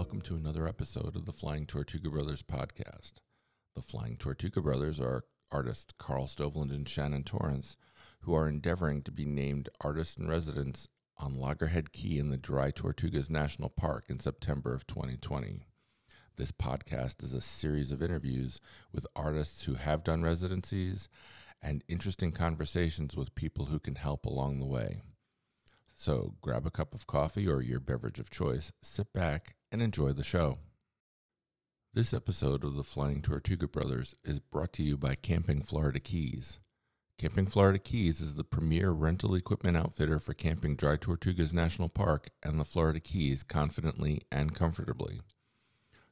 Welcome to another episode of the Flying Tortuga Brothers podcast. The Flying Tortuga Brothers are artists Carl Stovland and Shannon Torrance, who are endeavoring to be named artists in residence on Loggerhead Key in the Dry Tortugas National Park in September of 2020. This podcast is a series of interviews with artists who have done residencies and interesting conversations with people who can help along the way. So grab a cup of coffee or your beverage of choice, sit back, and enjoy the show. This episode of the Flying Tortuga Brothers is brought to you by Camping Florida Keys. Camping Florida Keys is the premier rental equipment outfitter for camping Dry Tortugas National Park and the Florida Keys confidently and comfortably.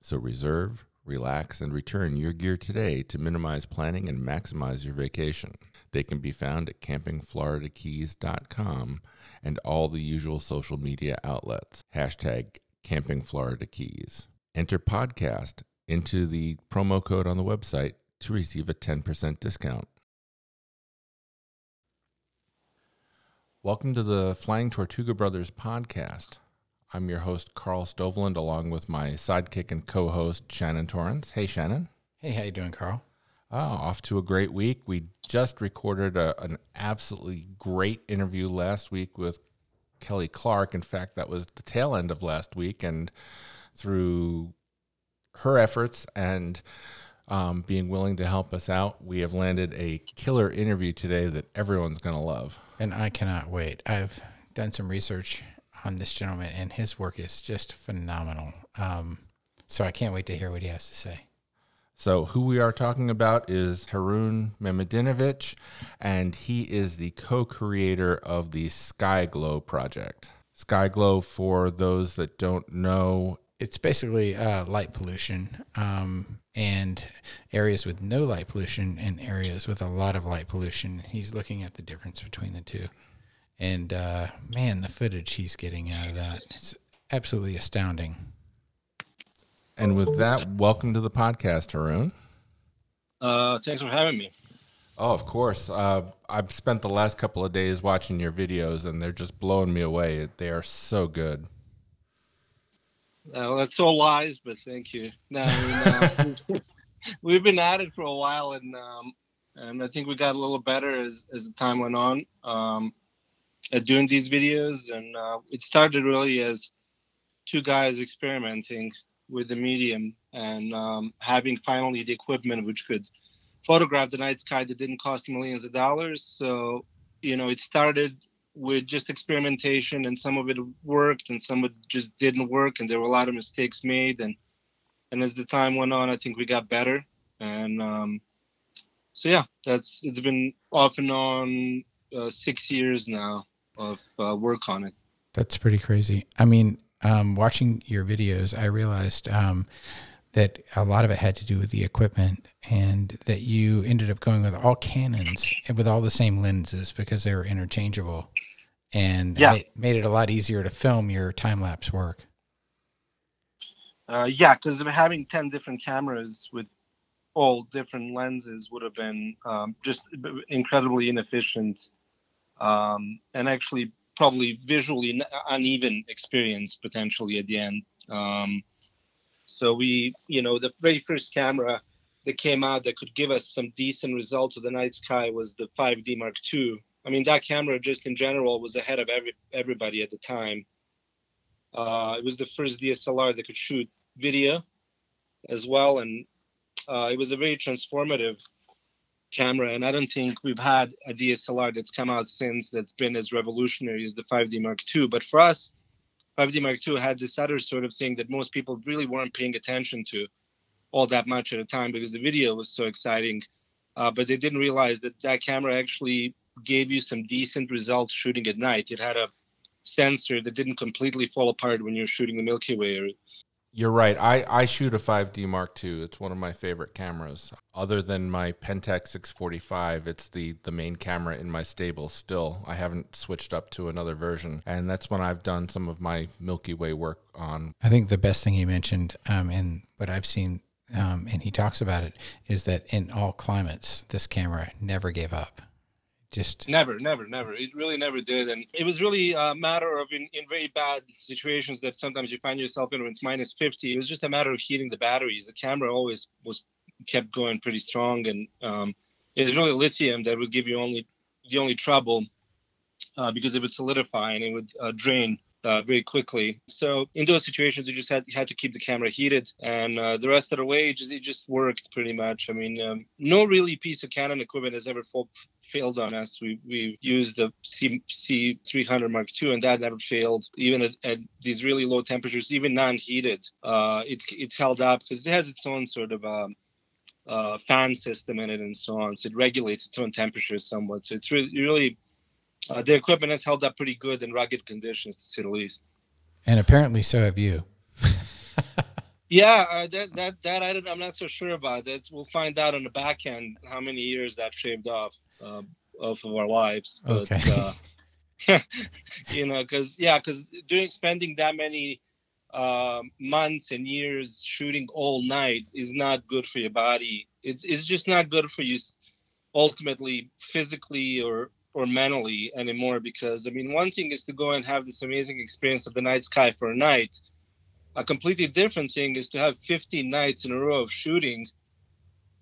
So reserve, relax, and return your gear today to minimize planning and maximize your vacation. They can be found at campingfloridakeys.com and all the usual social media outlets. Hashtag Camping Florida Keys. Enter podcast into the promo code on the website to receive a 10% discount. Welcome to the Flying Tortuga Brothers podcast. I'm your host, Carl Stovland, along with my sidekick and co host, Shannon Torrance. Hey, Shannon. Hey, how you doing, Carl? Oh, off to a great week. We just recorded a, an absolutely great interview last week with Kelly Clark. In fact, that was the tail end of last week. And through her efforts and um, being willing to help us out, we have landed a killer interview today that everyone's going to love. And I cannot wait. I've done some research on this gentleman, and his work is just phenomenal. Um, so I can't wait to hear what he has to say. So, who we are talking about is Harun Mehmedinović, and he is the co creator of the Sky Glow project. Sky Glow, for those that don't know, It's basically uh, light pollution um, and areas with no light pollution and areas with a lot of light pollution. He's looking at the difference between the two. And uh, man, the footage he's getting out of that, it's absolutely astounding. And with that, welcome to the podcast, Harun. Uh, thanks for having me. Oh, of course. Uh, I've spent the last couple of days watching your videos, and they're just blowing me away. They are so good. Uh, well, that's all lies, but thank you. No, I mean, uh, we've been at it for a while, and um, and I think we got a little better as as the time went on um, at doing these videos. And uh, it started really as two guys experimenting with the medium and um, having finally the equipment which could photograph the night sky that didn't cost millions of dollars. So you know, it started with just experimentation and some of it worked and some of it just didn't work and there were a lot of mistakes made and and as the time went on i think we got better and um so yeah that's it's been off and on uh, six years now of uh, work on it That's pretty crazy. I mean, um, watching your videos, I realized um, that a lot of it had to do with the equipment and that you ended up going with all Canons and with all the same lenses because they were interchangeable and Yeah. made, made it a lot easier to film your time lapse work. uh, yeah because having 10 different cameras with all different lenses would have been um, just incredibly inefficient um, and actually probably visually uneven experience potentially at the end. Um, so we you know the very first camera that came out that could give us some decent results of the night sky was the 5d mark ii i mean that camera just in general was ahead of every everybody at the time. Uh, it was the first dslr that could shoot video as well and uh, it was a very transformative camera and i don't think we've had a dslr that's come out since that's been as revolutionary as the 5d mark ii but for us 5d mark ii had this other sort of thing that most people really weren't paying attention to all that much at a time because the video was so exciting. Uh, but they didn't realize that that camera actually gave you some decent results shooting at night. It had a sensor that didn't completely fall apart when you're shooting the milky way or You're right. I, I shoot a 5D Mark II. It's one of my favorite cameras. Other than my Pentax 645, it's the, the main camera in my stable still. I haven't switched up to another version. And that's when I've done some of my Milky Way work on. I think the best thing he mentioned, um, and what I've seen, um, and he talks about it, is that in all climates, this camera never gave up. Just never, never, never. It really never did, and it was really a matter of in, in very bad situations that sometimes you find yourself in when it's minus 50. It was just a matter of heating the batteries. The camera always was kept going pretty strong, and um, it was really lithium that would give you only the only trouble uh, because it would solidify and it would uh, drain uh, very quickly. So in those situations, you just had had to keep the camera heated, and uh, the rest of the way, it just, it just worked pretty much. I mean, um, no really piece of Canon equipment has ever fa- failed on us. We we used the C C 300 Mark II, and that never failed, even at, at these really low temperatures, even non-heated. Uh, it's it's held up because it has its own sort of um, uh, fan system in it and so on. So it regulates its own temperature somewhat. So it's really, really uh, the equipment has held up pretty good in rugged conditions, to say the least. And apparently, so have you. yeah, uh, that that that I am not so sure about. That we'll find out on the back end how many years that shaved off uh, off of our lives. But, okay. Uh, you know, because yeah, because doing spending that many uh, months and years shooting all night is not good for your body. It's it's just not good for you ultimately physically or or mentally anymore because I mean one thing is to go and have this amazing experience of the night sky for a night. A completely different thing is to have 15 nights in a row of shooting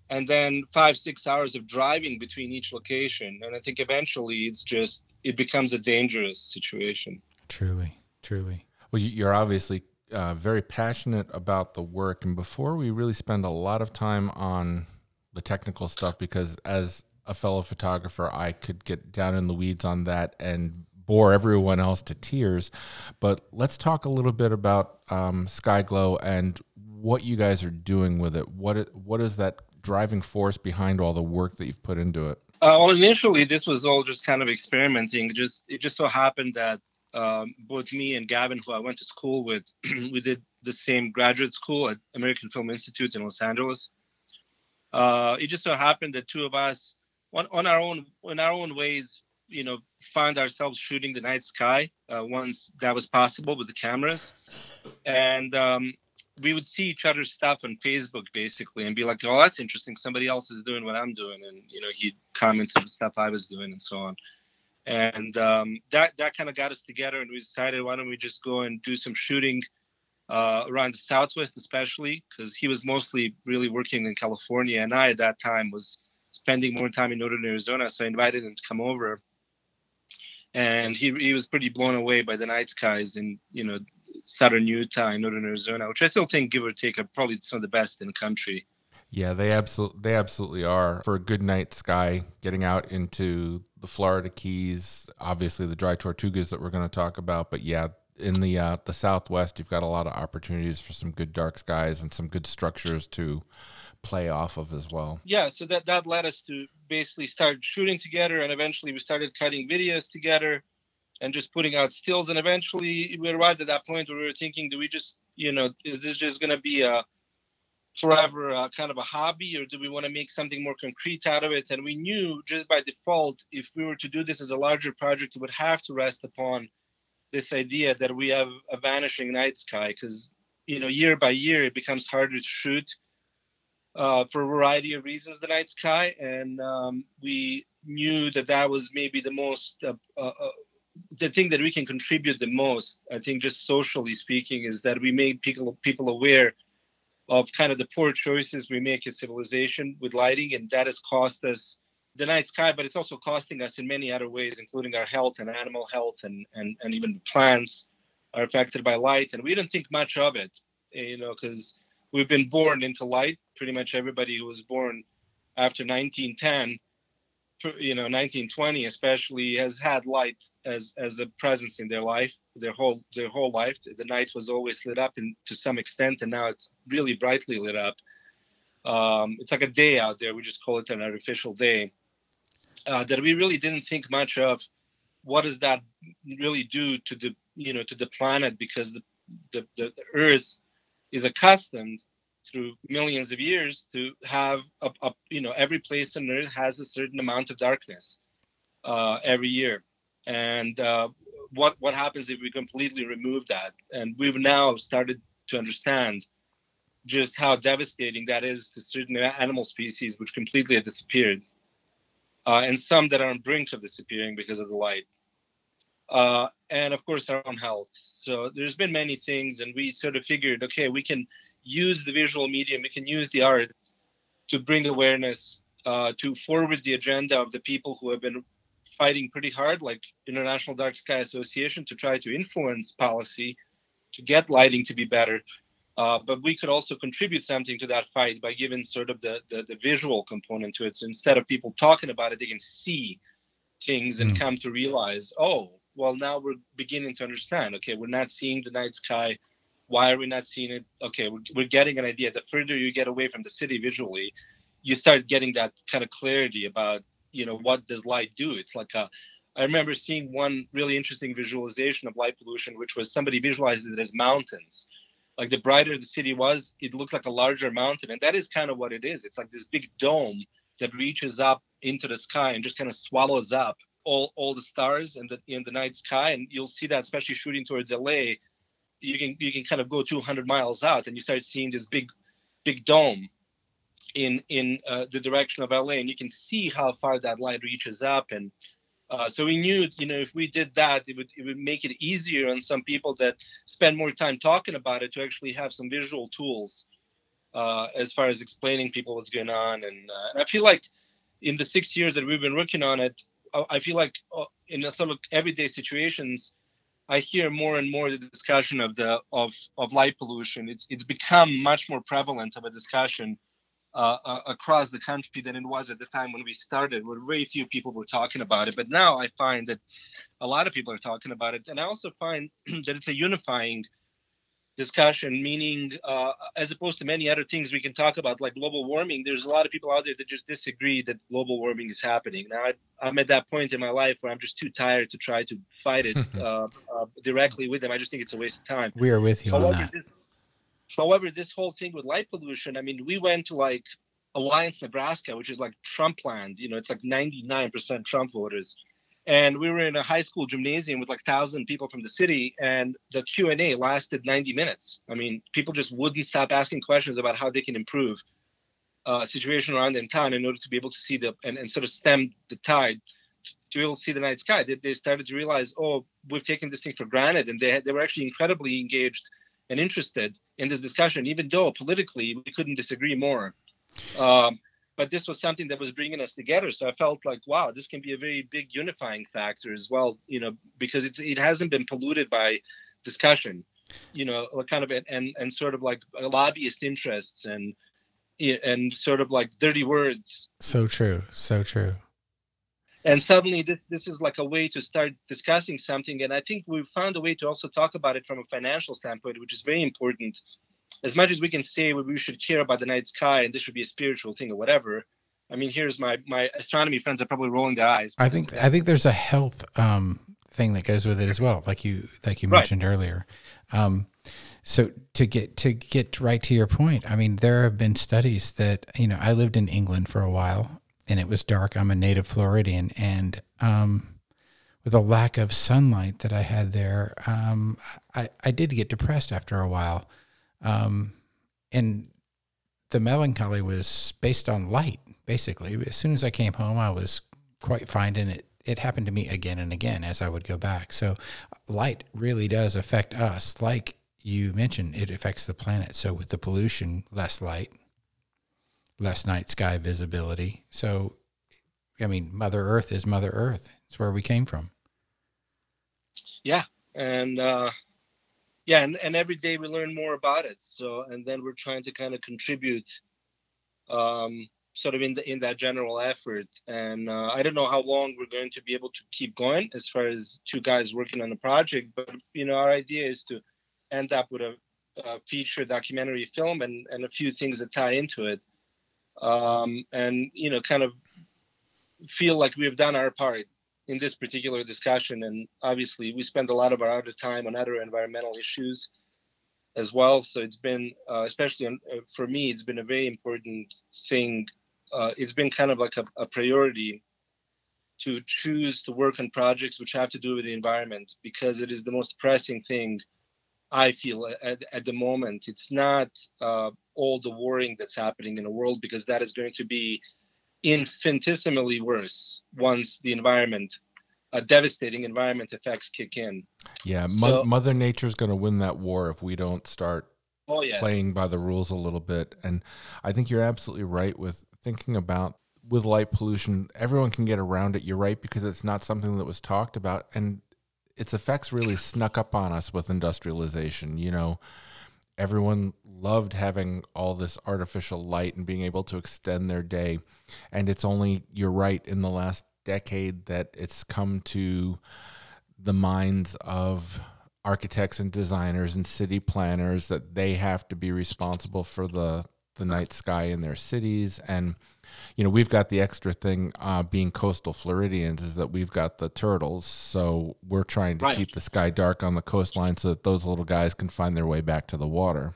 and then five six hours of driving between each location. And i think eventually it's just it becomes a dangerous situation. Truly truly. Well you're obviously uh, very passionate about the work. And before we really spend a lot of time on the technical stuff because as a fellow photographer, I could get down in the weeds on that and bore everyone else to tears. But let's talk a little bit about um, Skyglow and what you guys are doing with it. What what is that driving force behind all the work that you've put into it? Uh, well, initially this was all just kind of experimenting. Just it just so happened that um, both me and Gavin, who I went to school with, we did the same graduate school at American Film Institute in Los Angeles. Uh, it just so happened that two of us on, on our own in our own ways you know found ourselves shooting the night sky uh, once that was possible with the cameras. And um, we would see each other's stuff on facebook basically and be like oh that's interesting. Somebody else is doing what i'm doing. And you know he'd comment on the stuff i was doing and so on. And um, that that kind of got us together and we decided why don't we just go and do some shooting uh, around the southwest especially? Because he was mostly really working in california and i at that time was spending more time in northern Arizona. So I invited him to come over, and he he was pretty blown away by the night skies in you know southern Utah and northern Arizona, which I still think, give or take, are probably some of the best in the country. Yeah, they absolutely they absolutely are for a good night sky. Getting out into the Florida Keys, obviously the dry Tortugas that we're going to talk about, but yeah, in the uh, the Southwest, you've got a lot of opportunities for some good dark skies and some good structures to play off of as well. Yeah, so that that led us to basically start shooting together, and eventually we started cutting videos together, and just putting out stills. And eventually we arrived at that point where we were thinking, do we just, you know, is this just going to be a forever uh, kind of a hobby, or do we want to make something more concrete out of it? And we knew just by default, if we were to do this as a larger project, it would have to rest upon this idea that we have a vanishing night sky because you know year by year it becomes harder to shoot uh, for a variety of reasons the night sky and um, we knew that that was maybe the most uh, uh, uh, the thing that we can contribute the most i think just socially speaking is that we made people people aware of kind of the poor choices we make as civilization with lighting and that has cost us the night sky but it's also costing us in many other ways including our health and animal health and and, and even plants are affected by light and we don't think much of it you know because we've been born into light. Pretty much everybody who was born after 1910, you know, 1920 especially, has had light as as a presence in their life, their whole their whole life. The night was always lit up in, to some extent, and now it's really brightly lit up. Um, it's like a day out there. We just call it an artificial day. Uh, that we really didn't think much of. What does that really do to the you know to the planet? Because the the, the, the Earth is accustomed through millions of years to have a, a, you know every place on earth has a certain amount of darkness uh, every year and uh, what what happens if we completely remove that and we've now started to understand just how devastating that is to certain animal species which completely have disappeared uh, and some that are on brink of disappearing because of the light. Uh, and of course, our own health. So there's been many things, and we sort of figured, okay, we can use the visual medium, we can use the art to bring awareness, uh, to forward the agenda of the people who have been fighting pretty hard, like International Dark Sky Association, to try to influence policy to get lighting to be better. Uh, but we could also contribute something to that fight by giving sort of the, the, the visual component to it. So instead of people talking about it, they can see things and mm. come to realize, oh, well, now we're beginning to understand. Okay, we're not seeing the night sky. Why are we not seeing it? Okay, we're, we're getting an idea. The further you get away from the city visually, you start getting that kind of clarity about, you know, what does light do? It's like a, I remember seeing one really interesting visualization of light pollution, which was somebody visualized it as mountains like the brighter the city was, it looked like a larger mountain. And that is kind of what it is. It's like this big dome that reaches up into the sky and just kind of swallows up all, all the stars in the in the night sky. And you'll see that especially shooting towards LA. You can you can kind of go 200 miles out and you start seeing this big big dome in in uh, the direction of LA, and you can see how far that light reaches up and uh, so we knew, you know, if we did that, it would it would make it easier on some people that spend more time talking about it to actually have some visual tools uh, as far as explaining people what's going on. And, uh, and, I feel like in the six years that we've been working on it, I feel like uh, in some everyday situations, I hear more and more the discussion of the of of light pollution. It's it's become much more prevalent of a discussion uh, uh, across the country than it was at the time when we started, where very few people were talking about it. But now I find that a lot of people are talking about it, and I also find that it's a unifying discussion. Meaning, uh, as opposed to many other things we can talk about, like global warming, there's a lot of people out there that just disagree that global warming is happening. Now I, am at that point in my life where I'm just too tired to try to fight it uh, uh, directly with them. I just think it's a waste of time. We are with you However, on that. This, However, this whole thing with light pollution, I mean, we went to like Alliance, Nebraska, which is like Trump land. You know, it's like 99% Trump voters. And we were in a high school gymnasium with like thousand people from the city, and the Q and A lasted 90 minutes. I mean, people just wouldn't stop asking questions about how they can improve uh, situation around in town in order to be able to see the and, and sort of stem the tide to be able to see the night sky. They, they started to realize, oh, we've taken this thing for granted, and they they were actually incredibly engaged and interested in this discussion, even though politically we couldn't disagree more. Um, but this was something that was bringing us together. So I felt like, wow, this can be a very big unifying factor as well, you know, because it's it hasn't been polluted by discussion, you know, kind of and and sort of like lobbyist interests and and sort of like dirty words. So true, so true and suddenly this, this is like a way to start discussing something and i think we've found a way to also talk about it from a financial standpoint which is very important as much as we can say we should care about the night sky and this should be a spiritual thing or whatever i mean here's my my astronomy friends are probably rolling their eyes i think i think there's a health um, thing that goes with it as well like you like you mentioned right. earlier um, so to get to get right to your point i mean there have been studies that you know i lived in england for a while and it was dark. I'm a native Floridian, and um, with a lack of sunlight that I had there, um, I, I did get depressed after a while. Um, and the melancholy was based on light, basically. As soon as I came home, I was quite fine, and it, it happened to me again and again as I would go back. So, light really does affect us. Like you mentioned, it affects the planet. So, with the pollution, less light, less night sky visibility. So, I mean, Mother Earth is Mother Earth. It's where we came from. Yeah, and uh, yeah, and, and every day we learn more about it. So, and then we're trying to kind of contribute, um, sort of in the in that general effort. And uh, I don't know how long we're going to be able to keep going as far as two guys working on the project, but you know, our idea is to end up with a, a feature documentary film and and a few things that tie into it um, and you know kind of feel like we've done our part in this particular discussion and obviously we spend a lot of our other time on other environmental issues as well so it's been uh, especially on, uh, for me it's been a very important thing uh, it's been kind of like a, a, priority to choose to work on projects which have to do with the environment because it is the most pressing thing I feel at, at the moment. It's not uh, all the warring that's happening in the world because that is going to be infinitesimally worse once the environment, a devastating environment effects kick in. Yeah, So- Mother Nature's going to win that war if we don't start Oh yes. playing by the rules a little bit. And I think you're absolutely right with thinking about with light pollution, everyone can get around it. You're right because it's not something that was talked about and its effects really snuck up on us with industrialization. You know, everyone loved having all this artificial light and being able to extend their day. And it's only, you're right, in the last decade that it's come to the minds of architects and designers and city planners that they have to be responsible for the the night sky in their cities and you know we've got the extra thing uh, being coastal floridians is that we've got the turtles so we're trying to Right. keep the sky dark on the coastline so that those little guys can find their way back to the water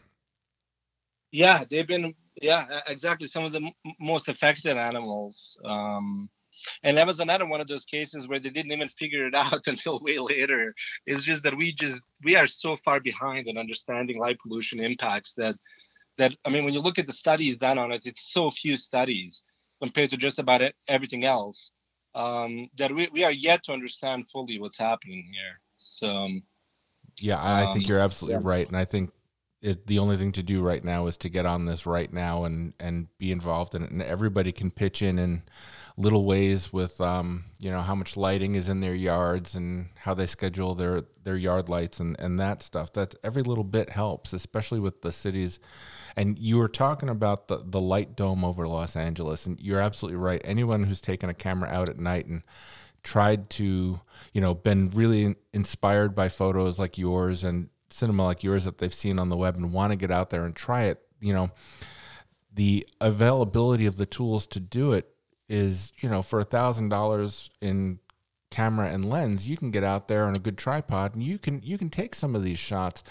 Yeah, they've been yeah exactly some of the m- most affected animals. Um, and that was another one of those cases where they didn't even figure it out until way later. It's just that we just we are so far behind in understanding light pollution impacts that that I mean when you look at the studies done on it, it's so few studies compared to just about everything else um, that we, we are yet to understand fully what's happening here. So um, Yeah, I I think Um, you're absolutely yeah. right, and I think it, the only thing to do right now is to get on this right now and and be involved in it, and everybody can pitch in in little ways with um you know how much lighting is in their yards and how they schedule their their yard lights and and that stuff. That every little bit helps, especially with the cities. And you were talking about the the light dome over Los Angeles, and you're absolutely right. Anyone who's taken a camera out at night and tried to, you know, been really inspired by photos like yours and cinema like yours that they've seen on the web and want to get out there and try it, you know, the availability of the tools to do it is, you know, for a thousand dollars in camera and lens, you can get out there on a good tripod and you can you can take some of these shots,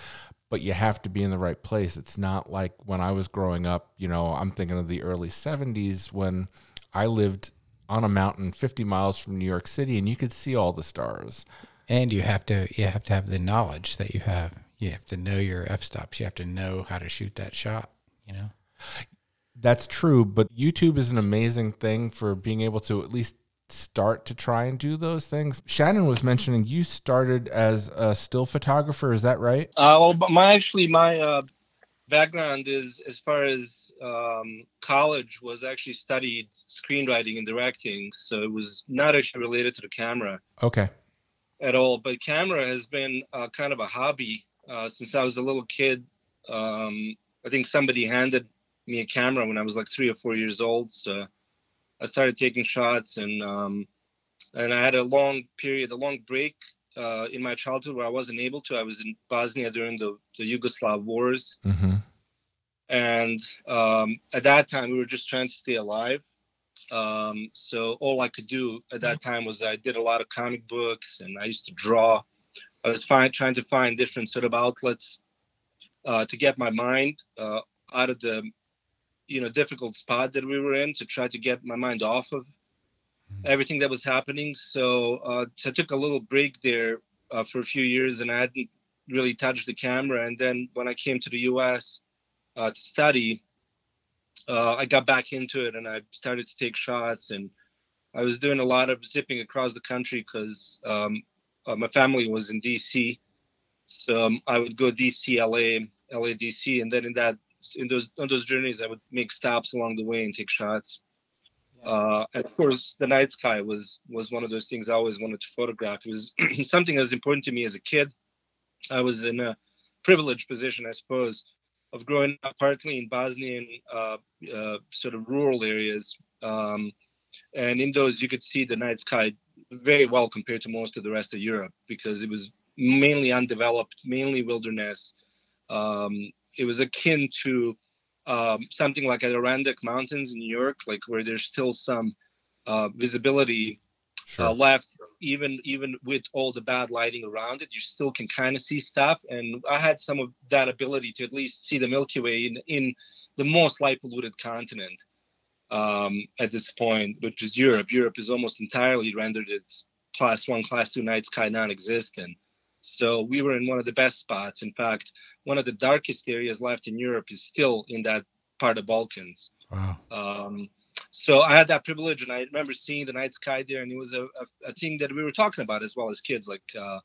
but you have to be in the right place. It's not like when I was growing up, you know, I'm thinking of the early 70s when I lived on a mountain 50 miles from New York City and you could see all the stars. And you have to you have to have the knowledge that you have. You have to know your f stops. You have to know how to shoot that shot. You know. That's true, but YouTube is an amazing thing for being able to at least start to try and do those things. Shannon was mentioning you started as a still photographer, is that right? Uh, well, but my actually my uh, background is as far as um, college was actually studied screenwriting and directing, so it was not actually related to the camera Okay. at all. But camera has been uh, kind of a hobby uh, since I was a little kid. Um, I think somebody handed me a camera when I was like three or four years old, so I started taking shots and um, and I had a long period, a long break uh, in my childhood where I wasn't able to. I was in Bosnia during the, the Yugoslav wars, Mm-hmm. and um, at that time we were just trying to stay alive. Um, so all I could do at that time was I did a lot of comic books and I used to draw. I was find, trying to find different sort of outlets uh, to get my mind uh, out of the you know difficult spot that we were in to try to get my mind off of everything that was happening. So, uh, so I took a little break there uh, for a few years and I hadn't really touched the camera. And then when I came to the U.S. Uh, to study, uh, I got back into it and I started to take shots and I was doing a lot of zipping across the country because um, uh, my family was in D.C. So um, I would go D.C., LA, LA, D.C., and then in that in those on those journeys I would make stops along the way and take shots. Uh, and of course, the night sky was was one of those things I always wanted to photograph. It was something that was important to me as a kid. I was in a privileged position, I suppose, of growing up partly in Bosnian uh, uh, sort of rural areas, um, and in those you could see the night sky very well compared to most of the rest of Europe because it was mainly undeveloped, mainly wilderness. Um, it was akin to um, something like the Adirondack Mountains in New York, like where there's still some uh, visibility Sure. uh, left, even even with all the bad lighting around it, you still can kind of see stuff. And I had some of that ability to at least see the Milky Way in, in the most light polluted continent um, at this point, which is Europe. Europe is almost entirely rendered its class one, class two night sky non-existent. So we were in one of the best spots. In fact, one of the darkest areas left in Europe is still in that part of Balkans. Wow. Um, So I had that privilege, and I remember seeing the night sky there, and it was a, a, a thing that we were talking about as well as kids. Like, uh,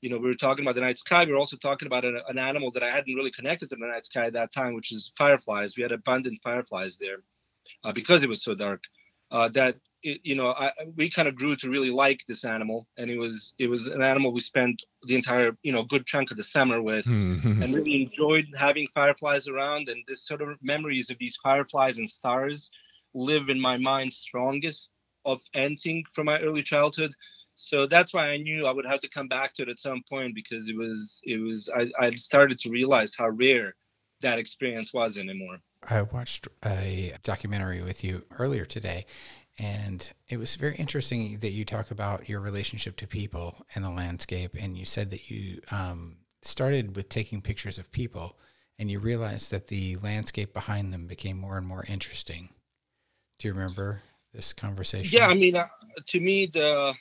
you know, we were talking about the night sky. We were also talking about an, an animal that I hadn't really connected to the night sky at that time, which is fireflies. We had abundant fireflies there uh, because it was so dark. Uh, that it, you know, I, we kind of grew to really like this animal, and it was it was an animal we spent the entire you know good chunk of the summer with, Mm-hmm. and really enjoyed having fireflies around. And this sort of memories of these fireflies and stars live in my mind strongest of anything from my early childhood. So that's why I knew I would have to come back to it at some point because it was it was I I started to realize how rare that experience was anymore. I watched a documentary with you earlier today, and it was very interesting that you talk about your relationship to people and the landscape. And you said that you um, started with taking pictures of people, and you realized that the landscape behind them became more and more interesting. Do you remember this conversation? Yeah, I mean, uh, to me, the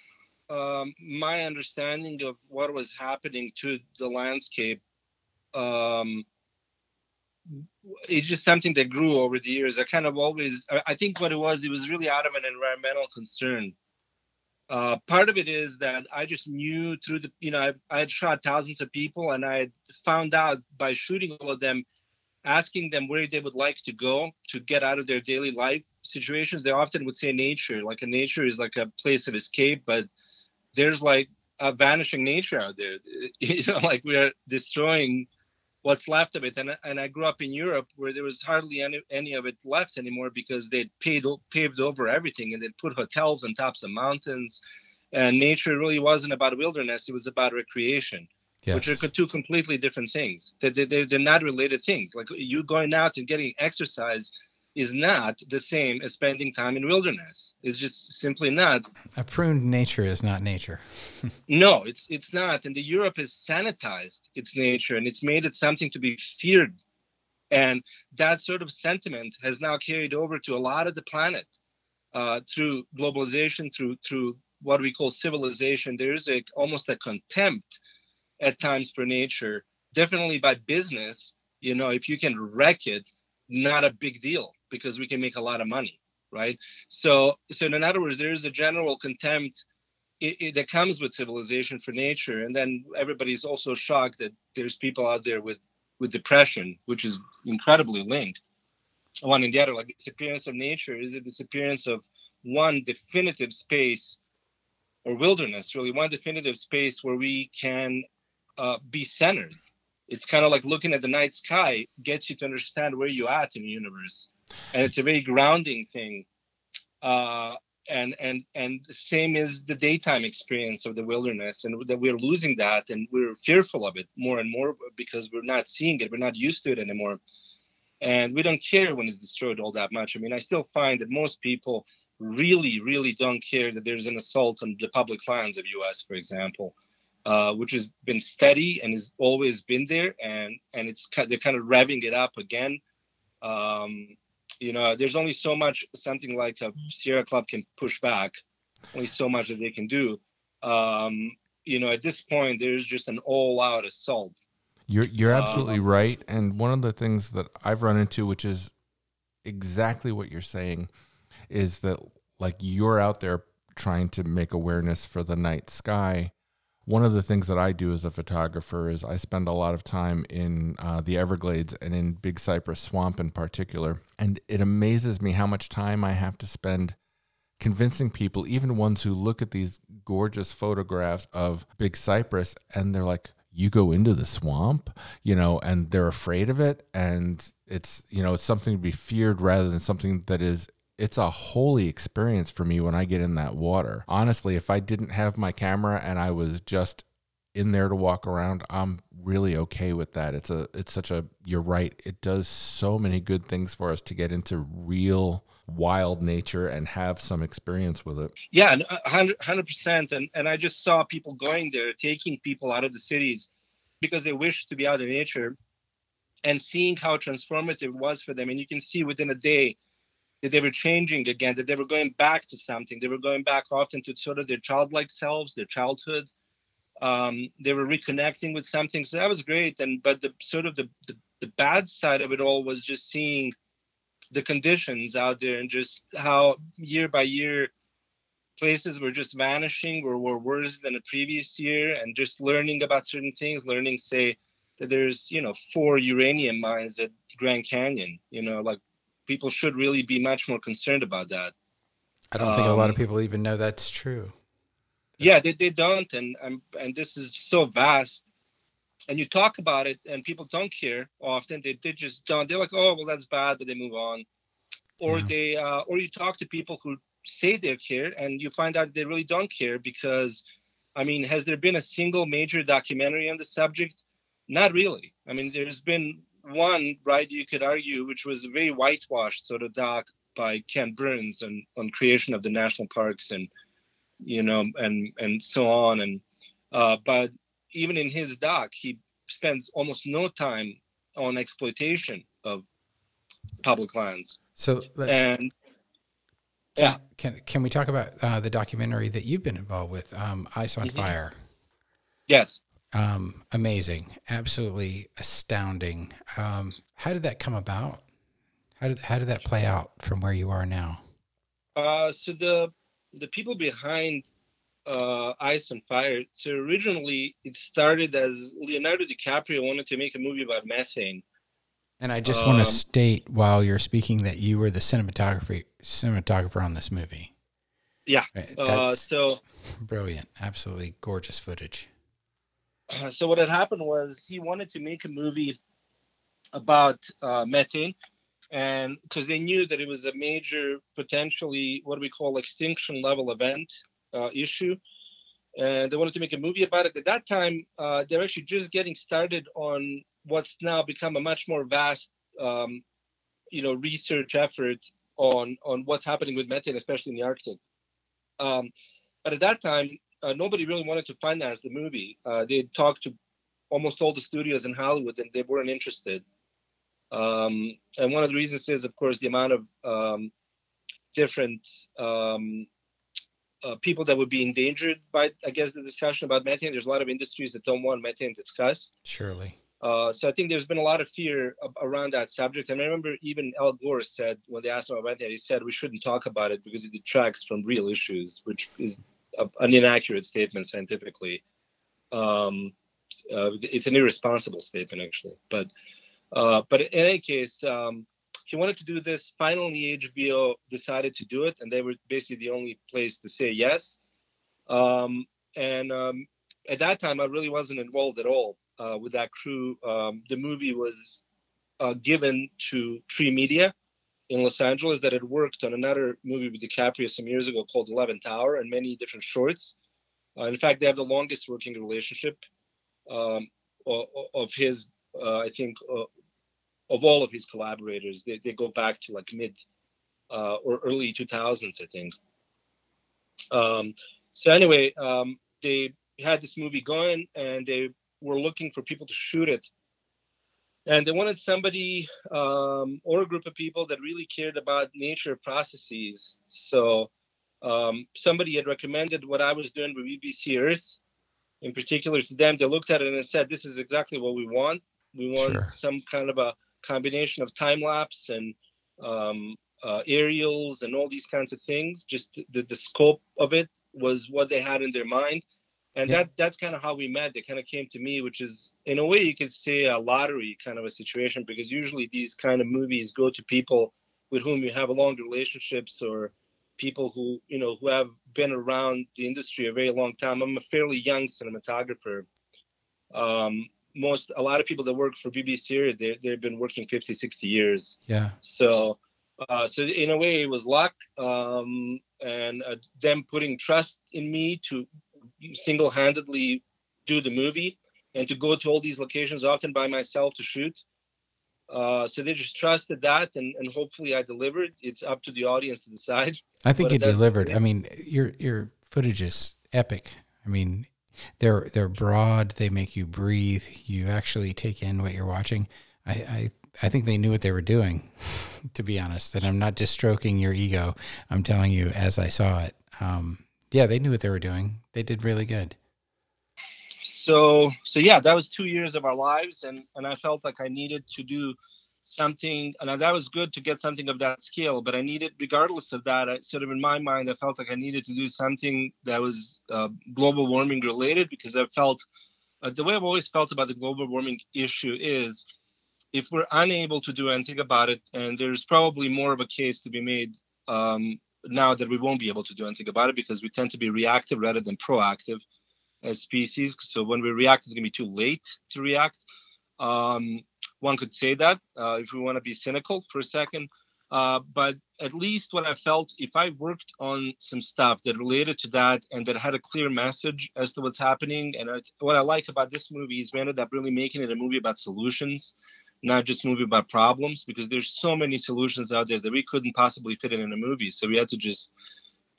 um, my understanding of what was happening to the landscape, um, it's just something that grew over the years. I kind of always, I- think what it was, it was really out of an environmental concern. Uh, part of it is that I just knew through the, you know, I, I had shot thousands of people and I found out by shooting all of them, asking them where they would like to go to get out of their daily life situations, they often would say nature. Like a nature is like a place of escape, but there's like a vanishing nature out there. You know, like we're destroying what's left of it. And and I grew up in Europe where there was hardly any any of it left anymore because they'd paid, paved over everything and they'd put hotels on tops of mountains. And nature really wasn't about wilderness; it was about recreation which are two completely different things. They, they, they- they're not related things. Like you going out and getting exercise is not the same as spending time in wilderness. It's just simply not. A pruned nature is not nature. No, it's it's not. And the Europe has sanitized its nature and it's made it something to be feared. And that sort of sentiment has now carried over to a lot of the planet uh, through globalization, through through what we call civilization. There's a almost a contempt at times for nature. Definitely by business, you know, if you can wreck it, not a big deal because we can make a lot of money, right? So, so in other words, there is a general contempt it, it, that comes with civilization for nature, and then everybody's also shocked that there's people out there with with depression, which is incredibly linked. One and the other, like disappearance of nature, is a disappearance of one definitive space or wilderness, really one definitive space where we can uh, be centered. It's kind of like looking at the night sky gets you to understand where you're at in the universe, and it's a very grounding thing. Uh, and and and same is the daytime experience of the wilderness, and that we're losing that, and we're fearful of it more and more because we're not seeing it, we're not used to it anymore, and we don't care when it's destroyed all that much. I mean, I still find that most people really, really don't care that there's an assault on the public lands of U.S., for example uh, which has been steady and has always been there, and and it's they're kind of revving it up again. Um, you know, there's only so much something like a Sierra Club can push back, only so much that they can do. Um, you know, at this point, there's just an all-out assault. You're you're Uh, absolutely right. And one of the things that I've run into, which is exactly what you're saying, is that like you're out there trying to make awareness for the night sky. One of the things that I do as a photographer is I spend a lot of time in uh, the Everglades and in Big Cypress Swamp in particular. And it amazes me how much time I have to spend convincing people, even ones who look at these gorgeous photographs of Big Cypress and they're like, you go into the swamp, you know, and they're afraid of it. And it's, you know, it's something to be feared rather than something that is, it's a holy experience for me when I get in that water. Honestly, if I didn't have my camera and I was just in there to walk around, I'm really okay with that. It's a, it's such a, you're right. It does so many good things for us to get into real wild nature and have some experience with it. Yeah, and a hundred hundred percent. And and I just saw people going there, taking people out of the cities because they wish to be out in nature, and seeing how transformative it was for them. And you can see within a day that they were changing again, that they were going back to something. They were going back often to sort of their childlike selves, their childhood. Um, they were reconnecting with something. So that was great. And but the sort of the, the the bad side of it all was just seeing the conditions out there and just how year by year places were just vanishing or were worse than the previous year and just learning about certain things learning say that there's you know four uranium mines at grand canyon you know like people should really be much more concerned about that. I don't think a lot of Um, people even know that's true. yeah they, they don't and, and and this is so vast. And you talk about it and people don't care often. They, they just don't. They're like oh well that's bad but they move on. Or Yeah. they uh, or you talk to people who say they care and you find out they really don't care because i mean has there been a single major documentary on the subject? Not really. I mean there's been one right you could argue which was a very whitewashed sort of doc by ken burns on, on creation of the national parks and you know and and so on and uh, but even in his doc he spends almost no time on exploitation of public lands So let's and Can, Yeah. Can can we talk about uh, the documentary that you've been involved with, um, Ice on Mhm. Fire? yes Um, amazing, absolutely astounding. Um, how did that come about? How did how did that play out from where you are now? Uh, so the the people behind uh, Ice on Fire. So originally it started as Leonardo DiCaprio wanted to make a movie about methane. And I just want Um, to state while you're speaking that you were the cinematography cinematographer on this movie. Yeah. Right, Uh, so brilliant, absolutely gorgeous footage. so what had happened was he wanted to make a movie about uh, methane and because they knew that it was a major potentially what we call extinction level event uh, issue. And they wanted to make a movie about it. At that time uh, they're actually just getting started on what's now become a much more vast um, you know research effort on on what's happening with methane especially in the arctic. Um, but at that time uh, nobody really wanted to finance the movie. Uh, they talked to almost all the studios in Hollywood, and they weren't interested. Um, and one of the reasons is, of course, the amount of um, different um, uh, people that would be endangered by, I guess, the discussion about methane. There's a lot of industries that don't want methane discussed. Surely, Uh, so I think there's been a lot of fear ab- around that subject. And I remember even Al Gore said when they asked him about that, he said we shouldn't talk about it because it detracts from real issues, which is a, an inaccurate statement scientifically. Um, uh, it's an irresponsible statement actually. But uh, but in any case, um, he wanted to do this. Finally, HBO decided to do it, and they were basically the only place to say yes. Um, and um, at that time, I really wasn't involved at all uh, with that crew. Um, the movie was uh, given to Tree Media in Los Angeles that had worked on another movie with DiCaprio some years ago called Eleventh Hour and many different shorts. Uh, in fact, they have the longest working relationship um, of, of his, uh, I think, uh, of all of his collaborators. They, they go back to like mid uh, or early 2000s, I think. Um, so anyway, um, they had this movie going and they were looking for people to shoot it and they wanted somebody um, or a group of people that really cared about nature processes. So um, somebody had recommended what i was doing with bbc earth in particular to them. They looked at it and said this is exactly what we want. We want Sure. some kind of a combination of time lapse and um, uh, aerials and all these kinds of things. Just the, the scope of it was what they had in their mind and Yeah. that that's kind of how we met. They kind of came to me which is in a way you could say a lottery kind of a situation because usually these kind of movies go to people with whom you have a long relationships or people who you know who have been around the industry a very long time. I'm a fairly young cinematographer. Um, most a lot of people that work for bbc they, they've been working 50 60 years. Yeah, so, uh, so in a way, it was luck, um, and uh, them putting trust in me to single-handedly do the movie and to go to all these locations, often by myself to shoot. Uh, so they just trusted that, and, and hopefully I delivered. It's up to the audience to decide. I think you it delivered. I mean, your your footage is epic. I mean, they're they're broad. They make you breathe. You actually take in what you're watching. I I, I think they knew what they were doing. To be honest, and I'm not just stroking your ego. I'm telling you as I saw it. Um, yeah, they knew what they were doing. They did really good. so so yeah that was two years of our lives and and i felt like i needed to do something and that was good to get something of that scale but i needed regardless of that I, sort of in my mind i felt like i needed to do something that was uh, global warming related because i felt uh, the way i've always felt about the global warming issue is if we're unable to do anything about it and there's probably more of a case to be made um, now that we won't be able to do anything about it because we tend to be reactive rather than proactive as species so when we react it's going to be too late to react um, one could say that uh, if we want to be cynical for a second. Uh, but at least what I felt, if I worked on some stuff that related to that and that had a clear message as to what's happening, and what I like about this movie is we ended up really making it a movie about solutions, not just movie about problems, because there's so many solutions out there that we couldn't possibly fit in in a movie. So we had to just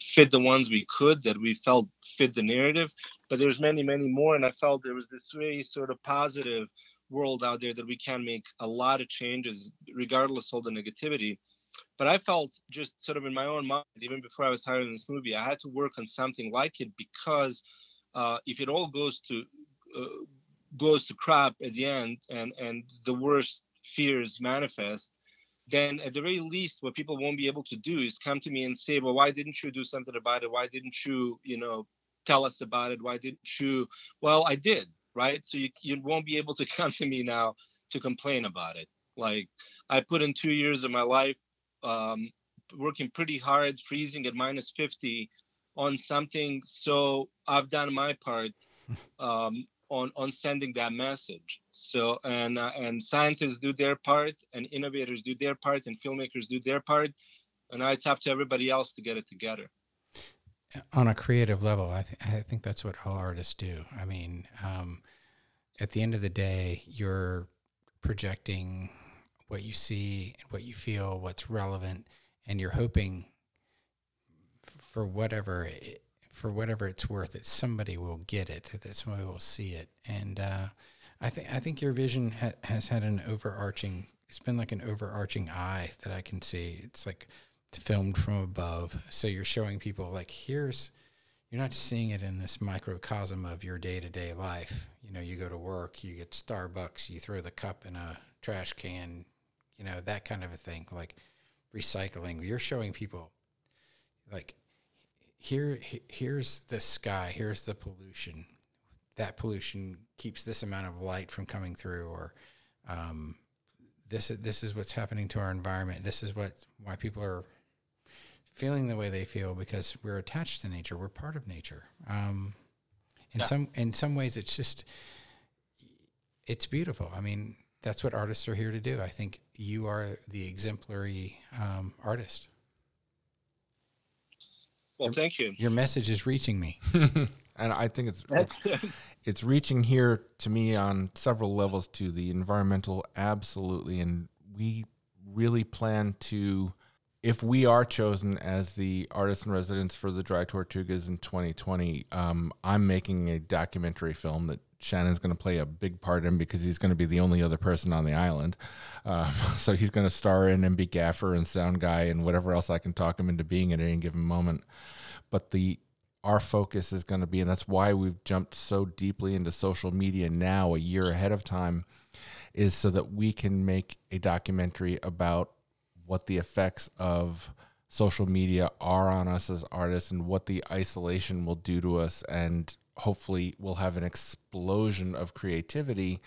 fit the ones we could that we felt fit the narrative. But there's many, many more, and I felt there was this very sort of positive world out there that we can make a lot of changes regardless of the negativity but i felt just sort of in my own mind even before i was hired in this movie i had to work on something like it because uh, if it all goes to uh, goes to crap at the end and and the worst fears manifest then at the very least what people won't be able to do is come to me and say well why didn't you do something about it why didn't you you know tell us about it why didn't you well i did right? So you you won't be able to come to me now to complain about it. Like I put in two years of my life um, working pretty hard, freezing at minus 50 on something. So I've done my part um, on on sending that message. So and uh, and scientists do their part, and innovators do their part, and filmmakers do their part, and now it's up to everybody else to get it together on a creative level, I, th- I think that's what all artists do. I mean, um, at the end of the day, you're projecting what you see, and what you feel, what's relevant, and you're hoping for whatever for whatever it's worth that somebody will get it, that somebody will see it. And uh, I think I think your vision ha- has had an overarching. It's been like an overarching eye that I can see. It's like filmed from above. So you're showing people like here's you're not seeing it in this microcosm of your day-to-day life. You know, you go to work, you get Starbucks, you throw the cup in a trash can, you know, that kind of a thing, like recycling. You're showing people like here here's the sky, here's the pollution. That pollution keeps this amount of light from coming through or um, this this is what's happening to our environment. This is what why people are feeling the way they feel because we're attached to nature. We're part of nature. Um, in yeah. some in some ways, it's just it's beautiful. I mean, that's what artists are here to do. I think you are the exemplary um, artist. Well, your, thank you. Your message is reaching me, and I think it's it's, it's reaching here to me on several levels. To the environmental, absolutely, and we really plan to if we are chosen as the artist in residence for the Dry Tortugas in 2020, um, I'm making a documentary film that Shannon's going to play a big part in because he's going to be the only other person on the island. Um, so he's going to star in and be gaffer and sound guy and whatever else I can talk him into being at any given moment. But the our focus is going to be, and that's why we've jumped so deeply into social media now, a year ahead of time, is so that we can make a documentary about what the effects of social media are on us as artists and what the isolation will do to us and hopefully we'll have an explosion of creativity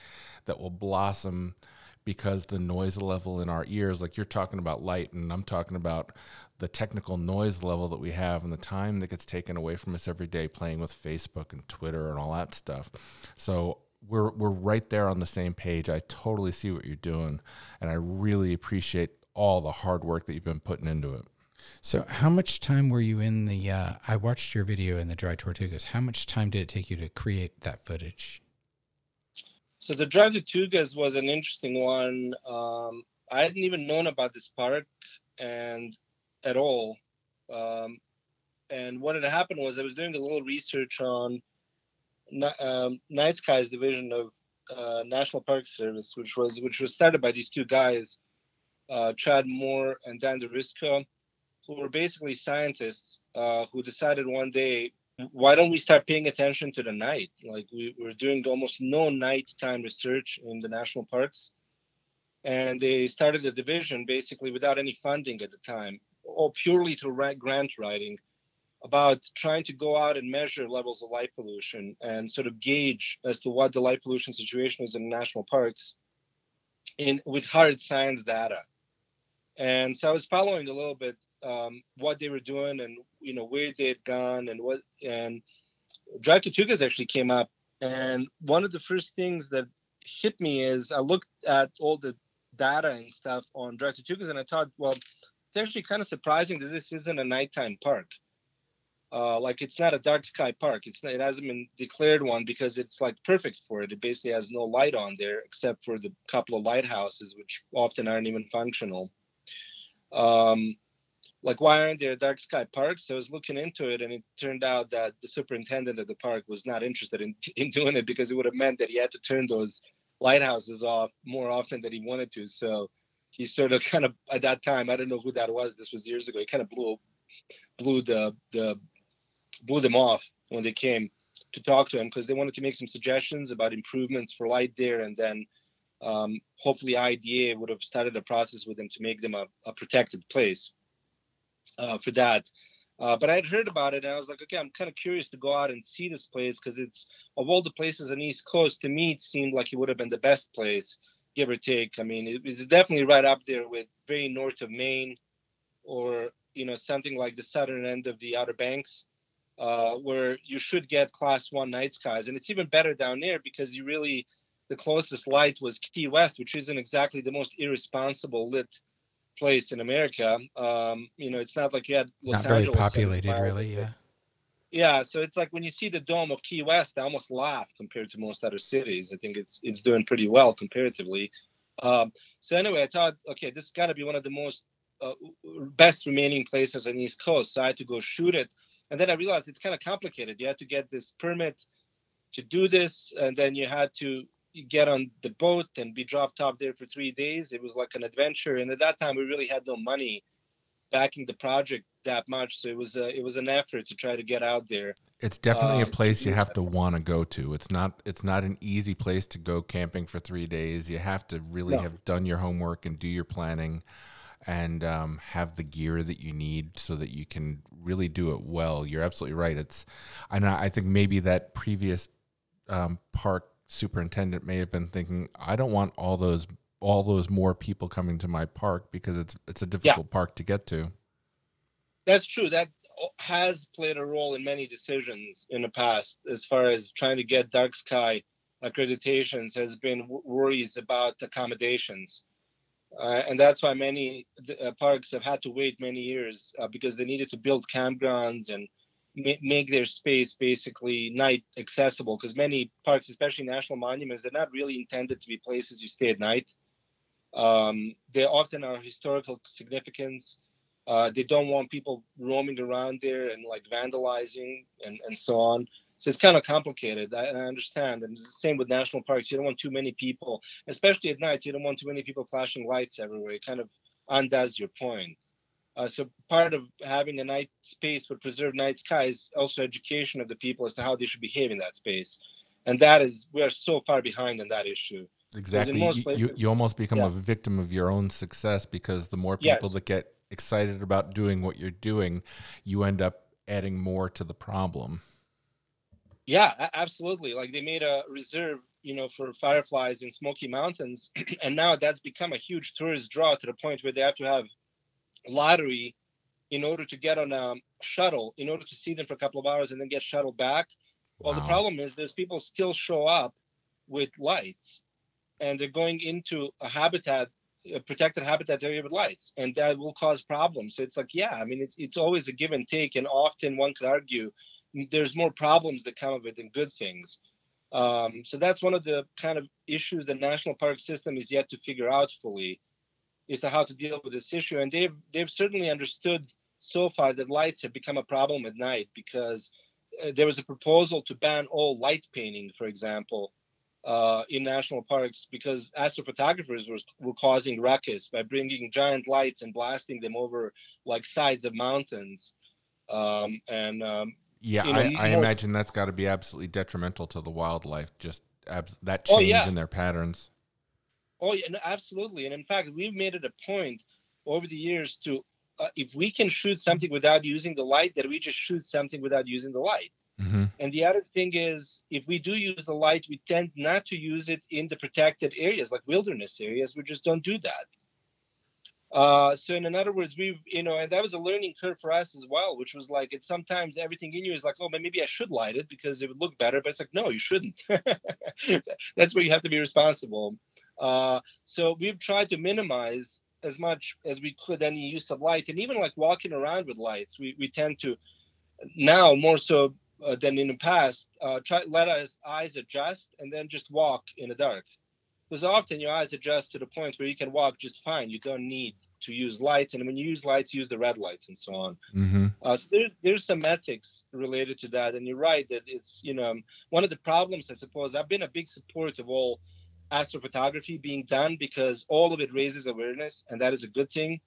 that will blossom because the noise level in our ears like you're talking about light and I'm talking about the technical noise level that we have and the time that gets taken away from us every day playing with Facebook and Twitter and all that stuff. So we're we're right there on the same page. I totally see what you're doing and I really appreciate all the hard work that you've been putting into it. So, how much time were you in the? Uh, I watched your video in the Dry Tortugas. How much time did it take you to create that footage? So, the Dry Tortugas was an interesting one. Um, I hadn't even known about this park and at all. Um, and what had happened was I was doing a little research on um, Night Skies division of uh, National Park Service, which was which was started by these two guys uh, Chad Moore and Dan Duriscoe, who were basically scientists uh, who decided one day, why don't we start paying attention to the night? Like we were doing almost no nighttime research in the national parks. and they started a division basically without any funding at the time, or purely to grant writing about trying to go out and measure levels of light pollution and sort of gauge as to what the light pollution situation is in national parks in with hard science data. And so I was following a little bit um, what they were doing and you know where they had gone and what and Dry Tortugas actually came up. And one of the first things that hit me is I looked at all the data and stuff on Dry Tortugas and I thought, well, it's actually kind of surprising that this isn't a nighttime park. Uh, like it's not a dark sky park. It's not, it hasn't been declared one because it's like perfect for it. It basically has no light on there except for the couple of lighthouses, which often aren't even functional. Um, like why aren't there dark sky parks? So I was looking into it, and it turned out that the superintendent of the park was not interested in in doing it because it would have meant that he had to turn those lighthouses off more often than he wanted to. So he sort of kind of at that time, I don't know who that was. This was years ago. He kind of blew blew the the blew them off when they came to talk to him because they wanted to make some suggestions about improvements for light there, and then um, hopefully IDA would have started a process with them to make them a, a protected place uh, for that. Uh, but I had heard about it and I was like, okay, I'm kind of curious to go out and see this place because it's of all the places on East Coast, to me, it seemed like it would have been the best place, give or take. I mean, it, it's definitely right up there with very north of Maine or, you know, something like the southern end of the Outer Banks uh, where you should get class one night skies. And it's even better down there because you really, the closest light was Key West, which isn't exactly the most irresponsible lit place in America. Um, you know, it's not like you had Los not Angeles very populated, really. Yeah. Yeah, so it's like when you see the dome of Key West, I almost laugh compared to most other cities. I think it's it's doing pretty well comparatively. Um, so anyway, I thought, okay, this has got to be one of the most uh, best remaining places on the East Coast. So I had to go shoot it and then I realized it's kind of complicated. You had to get this permit to do this, and then you had to get on the boat and be dropped off there for three days. It was like an adventure, and at that time we really had no money backing the project that much, so it was a, it was an effort to try to get out there. It's definitely uh, a place you have to want to go to. It's not it's not an easy place to go camping for three days. You have to really no. have done your homework and do your planning and um, have the gear that you need so that you can really do it well. You're absolutely right. It's, and I think maybe that previous um, park superintendent may have been thinking, I don't want all those all those more people coming to my park because it's it's a difficult yeah. park to get to. That's true. That has played a role in many decisions in the past as far as trying to get dark sky accreditations has been worries about accommodations uh, and that's why many uh, parks have had to wait many years uh, because they needed to build campgrounds and make their space basically night accessible. Because many parks, especially national monuments, they're not really intended to be places you stay at night. Um, they often are historical significance. Uh, they don't want people roaming around there and like vandalizing and, and so on. So it's kind of complicated. I, I understand. And it's the same with national parks. You don't want too many people, especially at night. You don't want too many people flashing lights everywhere. It kind of undoes your point. Uh, so part of having a night space with preserved night sky is also education of the people as to how they should behave in that space. And that is, we are so far behind on that issue. Exactly. You, places, you, you, almost become yeah. a victim of your own success because the more people yes. that get excited about doing what you're doing, you end up adding more to the problem. Yeah, absolutely. Like they made a reserve, you know, for fireflies in Smoky Mountains, and now that's become a huge tourist draw to the point where they have to have lottery in order to get on a shuttle, in order to see them for a couple of hours and then get shuttled back. Well, the problem is there's people still show up with lights, and they're going into a habitat, a protected habitat area with lights, and that will cause problems. So it's like, yeah, I mean, it's it's always a give and take, and often one could argue there's more problems that come of it than good things. Um, so that's one of the kind of issues the national park system is yet to figure out fully, is to how to deal with this issue. And they've they've certainly understood so far that lights have become a problem at night because uh, there was a proposal to ban all light painting, for example, uh, in national parks because astrophotographers were, were causing ruckus by bringing giant lights and blasting them over like sides of mountains. Um, and um, yeah, you know, I, I imagine that's got to be absolutely detrimental to the wildlife. Just abs- that change oh, yeah. in their patterns. Oh, yeah, absolutely. And in fact, we've made it a point over the years to, uh, if we can shoot something without using the light, that we just shoot something without using the light. Mm-hmm. And the other thing is, if we do use the light, we tend not to use it in the protected areas, like wilderness areas. We just don't do that. Uh, so in other words, we've you know, and that was a learning curve for us as well, which was like it's sometimes everything in you is like, oh, but maybe I should light it because it would look better, but it's like, no, you shouldn't. That's where you have to be responsible. Uh, so we've tried to minimize as much as we could any use of light, and even like walking around with lights, we we tend to now more so uh, than in the past uh, try let our eyes adjust and then just walk in the dark because often your eyes adjust to the point where you can walk just fine. You don't need to use lights, and when you use lights, use the red lights and so on. Mm-hmm. Uh, so there's there's some ethics related to that, and you're right that it's you know one of the problems. I suppose I've been a big support of all astrophotography being done because all of it raises awareness, and that is a good thing.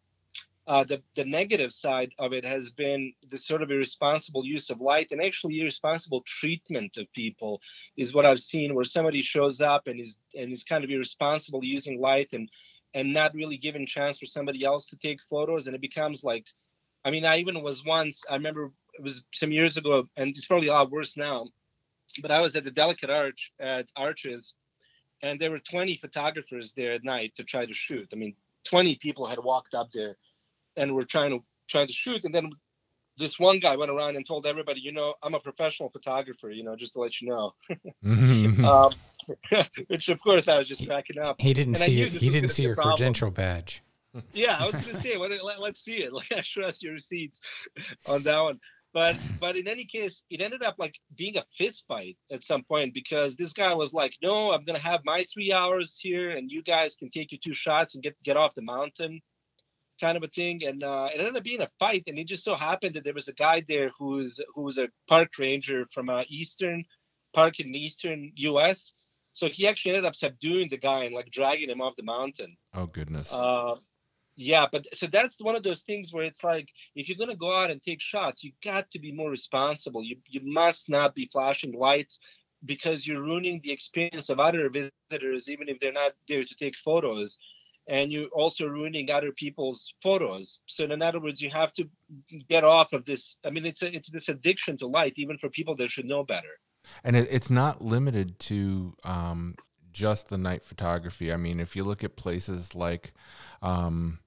Uh, the, the negative side of it has been the sort of irresponsible use of light and actually irresponsible treatment of people is what I've seen where somebody shows up and is and is kind of irresponsible using light and and not really giving chance for somebody else to take photos and it becomes like I mean I even was once I remember it was some years ago and it's probably a lot worse now but I was at the Delicate Arch at Arches and there were 20 photographers there at night to try to shoot I mean 20 people had walked up there and we're trying to trying to shoot and then this one guy went around and told everybody you know i'm a professional photographer you know just to let you know mm-hmm. um, which of course i was just cracking up He didn't And see knew it. He didn't see your problem. credential badge. yeah i was gonna say well, let, let's see it like i trust your receipts on that one but but in any case it ended up like being a fist fight at some point because this guy was like no i'm gonna have my three hours here and you guys can take your two shots and get get off the mountain kind of a thing. And uh, it ended up being a fight. And it just so happened that there was a guy there who's who was a park ranger from uh, eastern park in the eastern us so he actually ended up subduing the guy and like dragging him off the mountain. Oh goodness. uh, yeah, but so that's one of those things where it's like if you're gonna go out and take shots, you got to be more responsible. You you must not be flashing lights because you're ruining the experience of other visitors, even if they're not there to take photos. And you're also ruining other people's photos. So in other words, you have to get off of this. I mean, it's a, it's this addiction to light, even for people that should know better. And it, it's not limited to um, just the night photography. I mean, if you look at places like um,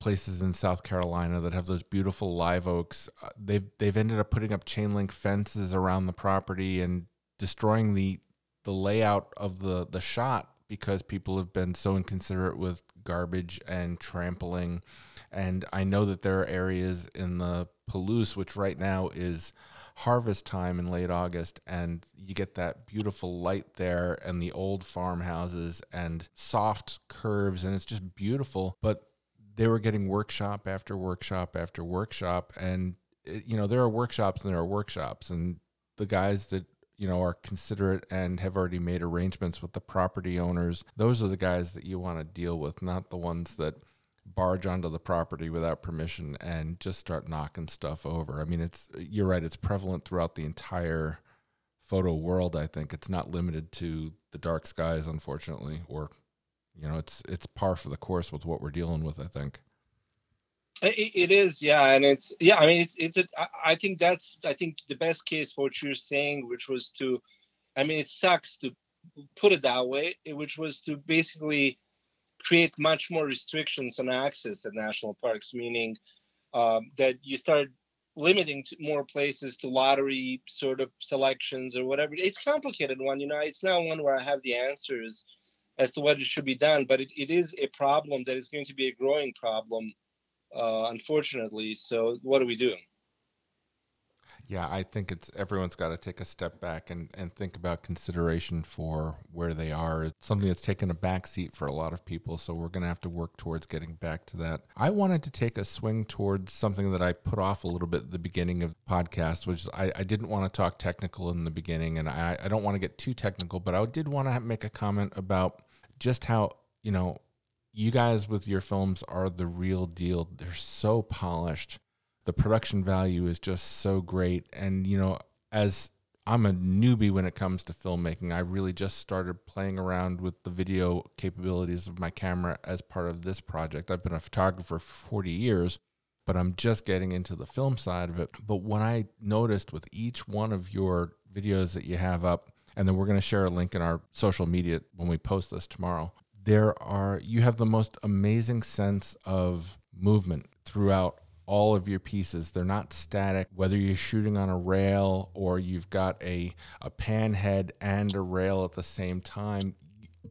places in South Carolina that have those beautiful live oaks, uh, they've they've ended up putting up chain link fences around the property and destroying the the layout of the the shot because people have been so inconsiderate with garbage and trampling. And I know that there are areas in the Palouse, which right now is harvest time in late August, and you get that beautiful light there and the old farmhouses and soft curves, and it's just beautiful. But they were getting workshop after workshop after workshop, and it, you know there are workshops and there are workshops, and the guys that you know are considerate and have already made arrangements with the property owners. Those are the guys that you want to deal with, not the ones that barge onto the property without permission and just start knocking stuff over. I mean, it's you're right; it's prevalent throughout the entire photo world. I think it's not limited to the dark skies, unfortunately, or you know, it's it's par for the course with what we're dealing with. I think. It, it is, yeah, and it's yeah. I mean, it's it's. A, I, think that's I think the best case for what you're saying, which was to, I mean, it sucks to put it that way, which was to basically create much more restrictions on access at national parks, meaning um, that you start limiting more places to lottery sort of selections or whatever. It's complicated one, you know. It's not one where I have the answers as to what it should be done, but it, it is a problem that is going to be a growing problem uh, unfortunately. So what do we do? Yeah, I think it's everyone's got to take a step back and, and think about consideration for where they are. It's something that's taken a back seat for a lot of people, so we're going to have to work towards getting back to that. I wanted to take a swing towards something that I put off a little bit at the beginning of the podcast, which I, I didn't want to talk technical in the beginning, and I, I don't want to get too technical, but I did want to make a comment about just how, you know, you guys with your films are the real deal. They're so polished. The production value is just so great. And, you know, as I'm a newbie when it comes to filmmaking. I really just started playing around with the video capabilities of my camera as part of this project. I've been a photographer for 40 years, but I'm just getting into the film side of it. But what I noticed with each one of your videos that you have up, and then we're going to share a link in our social media when we post this tomorrow, there are you have the most amazing sense of movement throughout all of your pieces. They're not static, whether you're shooting on a rail or you've got a, a pan head and a rail at the same time.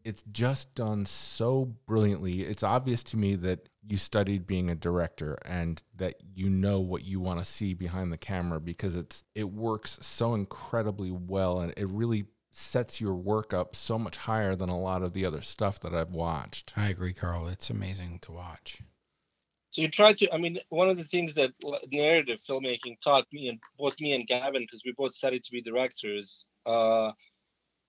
It's just done so brilliantly. It's obvious to me that you studied being a director and that you know what you want to see behind the camera because it's it works so incredibly well and it really sets your work up so much higher than a lot of the other stuff that I've watched. I agree, Carl. It's amazing to watch. So you try to. I mean, one of the things that narrative filmmaking taught me, and both me and Gavin, because we both studied to be directors, uh,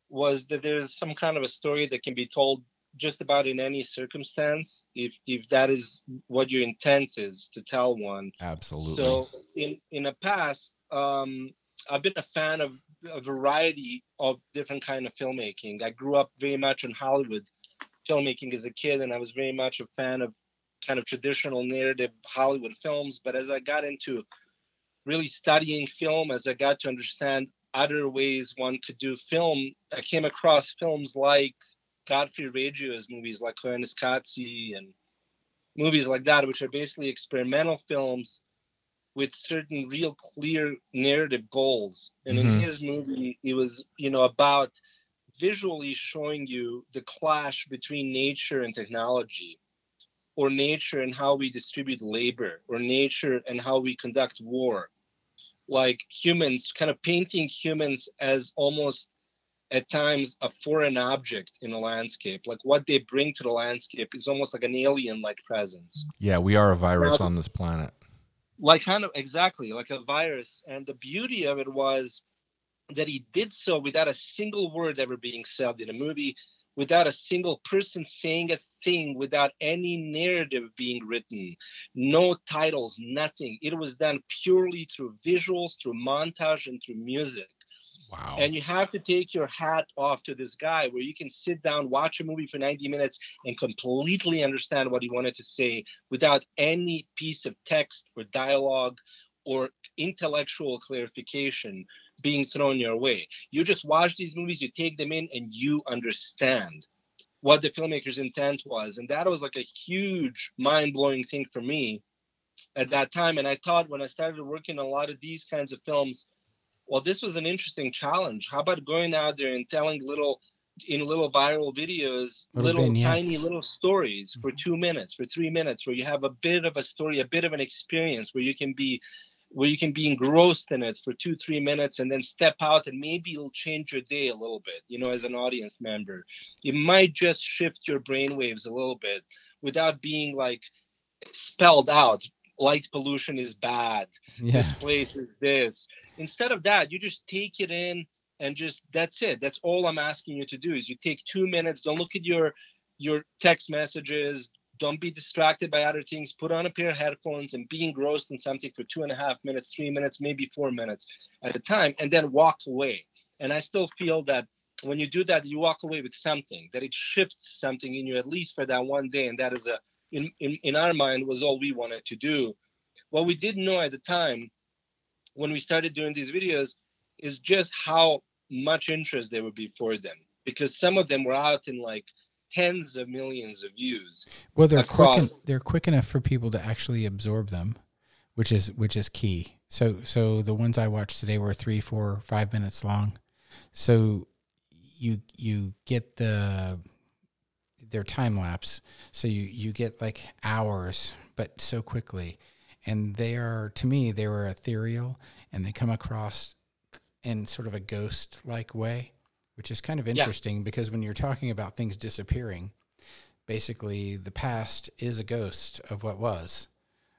was that there's some kind of a story that can be told just about in any circumstance, if if that is what your intent is to tell one. Absolutely. So in in the past, um, I've been a fan of a variety of different kind of filmmaking. I grew up very much in Hollywood filmmaking as a kid, and I was very much a fan of kind of traditional narrative Hollywood films. But as I got into really studying film, as I got to understand other ways one could do film, I came across films like Godfrey Reggio's movies, like Koyaanisqatsi and movies like that, which are basically experimental films with certain real clear narrative goals. And mm-hmm. in his movie, it was, you know, about visually showing you the clash between nature and technology or nature and how we distribute labor or nature and how we conduct war like humans kind of painting humans as almost at times a foreign object in a landscape like what they bring to the landscape is almost like an alien like presence yeah we are a virus now, on this planet like kind of exactly like a virus and the beauty of it was that he did so without a single word ever being said in a movie without a single person saying a thing, without any narrative being written, no titles, nothing. It was done purely through visuals, through montage, and through music. Wow. And you have to take your hat off to this guy where you can sit down, watch a movie for 90 minutes, and completely understand what he wanted to say without any piece of text or dialogue or intellectual clarification being thrown your way. You just watch these movies, you take them in, and you understand what the filmmaker's intent was. And that was like a huge, mind blowing thing for me at that time. And I thought when I started working on a lot of these kinds of films, well, this was an interesting challenge. How about going out there and telling little in little viral videos, little, little tiny little stories for mm-hmm. two minutes, for three minutes, where you have a bit of a story, a bit of an experience, where you can be where you can be engrossed in it for two three minutes and then step out and maybe it'll change your day a little bit you know as an audience member it might just shift your brainwaves a little bit without being like spelled out light pollution is bad. Yeah. this place is this. Instead of that you just take it in and just that's it. That's all i'm asking you to do is you take two minutes don't look at your your text messages don't be distracted by other things put on a pair of headphones and be engrossed in something for two and a half minutes three minutes maybe four minutes at a time and then walk away. And i still feel that when you do that you walk away with something that it shifts something in you at least for that one day and that is a in, in, in our mind was all we wanted to do what we didn't know at the time when we started doing these videos is just how much interest there would be for them because some of them were out in like tens of millions of views. Well, they're quick. En- they're quick enough for people to actually absorb them, which is which is key. So so the ones I watched today were three, four, five minutes long. So you you get the their time lapse. So you you get like hours, but so quickly. And they are to me they were ethereal, and they come across in sort of a ghost like way which is kind of interesting yeah. because when you're talking about things disappearing, basically the past is a ghost of what was.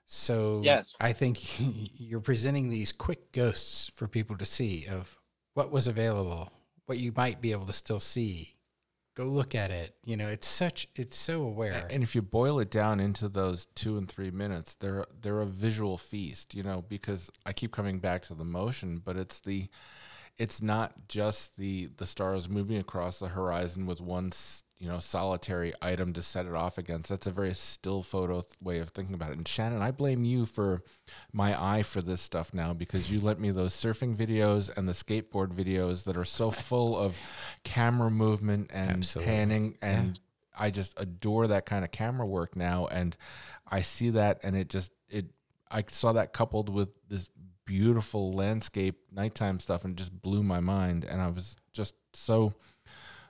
So yes. I think you're presenting these quick ghosts for people to see of what was available, what you might be able to still see. Go look at it. You know, it's such it's so aware. And if you boil it down into those two and three minutes, they're they're a visual feast, you know, because I keep coming back to the motion, but it's the it's not just the the stars moving across the horizon with one you know solitary item to set it off against. That's a very still photo th- way of thinking about it. And shannon i blame you for my eye for this stuff now because you lent me those surfing videos and the skateboard videos that are so full of camera movement and Absolutely. panning. And yeah. i just adore that kind of camera work now. And i see that and it just it i saw that coupled with this beautiful landscape nighttime stuff and it just blew my mind. And i was just so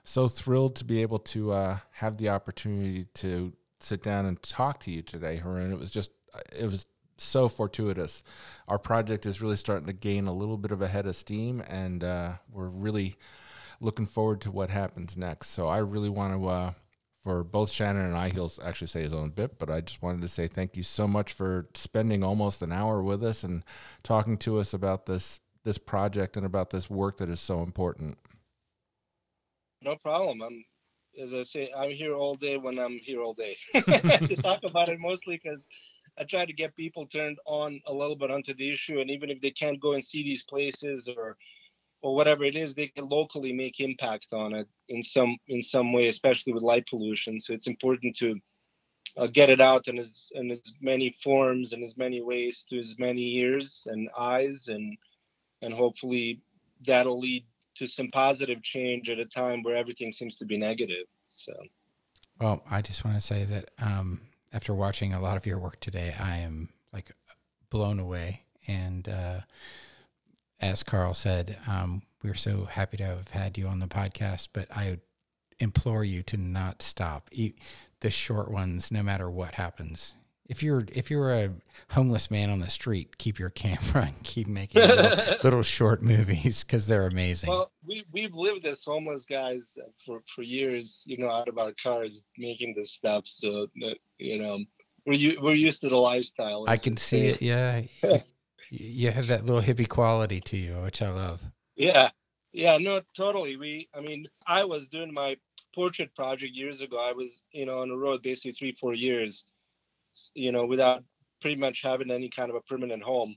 so thrilled to be able to uh, have the opportunity to sit down and talk to you today, Harun. It was just, it was so fortuitous. Our project is really starting to gain a little bit of a head of steam, and uh, we're really looking forward to what happens next. So I really want to, uh, for both Shannon and I, he'll actually say his own bit, but I just wanted to say thank you so much for spending almost an hour with us and talking to us about this this project and about this work that is so important. No problem. I'm, as I say, I'm here all day when I'm here all day to talk about it mostly because I try to get people turned on a little bit onto the issue, and even if they can't go and see these places or or whatever it is, they can locally make impact on it in some in some way, especially with light pollution. So it's important to uh, get it out in as in as many forms and as many ways to as many ears and eyes, and and hopefully that'll lead to some positive change at a time where everything seems to be negative. So, well, I just want to say that um, after watching a lot of your work today, I am like blown away. And uh, as Carl said, um, we're so happy to have had you on the podcast, but I implore you to not stop. Eat the short ones, no matter what happens if you're if you're a homeless man on the street, keep your camera and keep making little, little short movies because they're amazing. Well, we we've lived as homeless guys for for years, you know, out of our cars making this stuff. So uh, you know, we're we're used to the lifestyle. I can see it. Yeah, you have that little hippie quality to you, which I love. Yeah, yeah, no, totally. We, I mean, I was doing my portrait project years ago. I was, you know, on the road basically three, four years you know, without pretty much having any kind of a permanent home.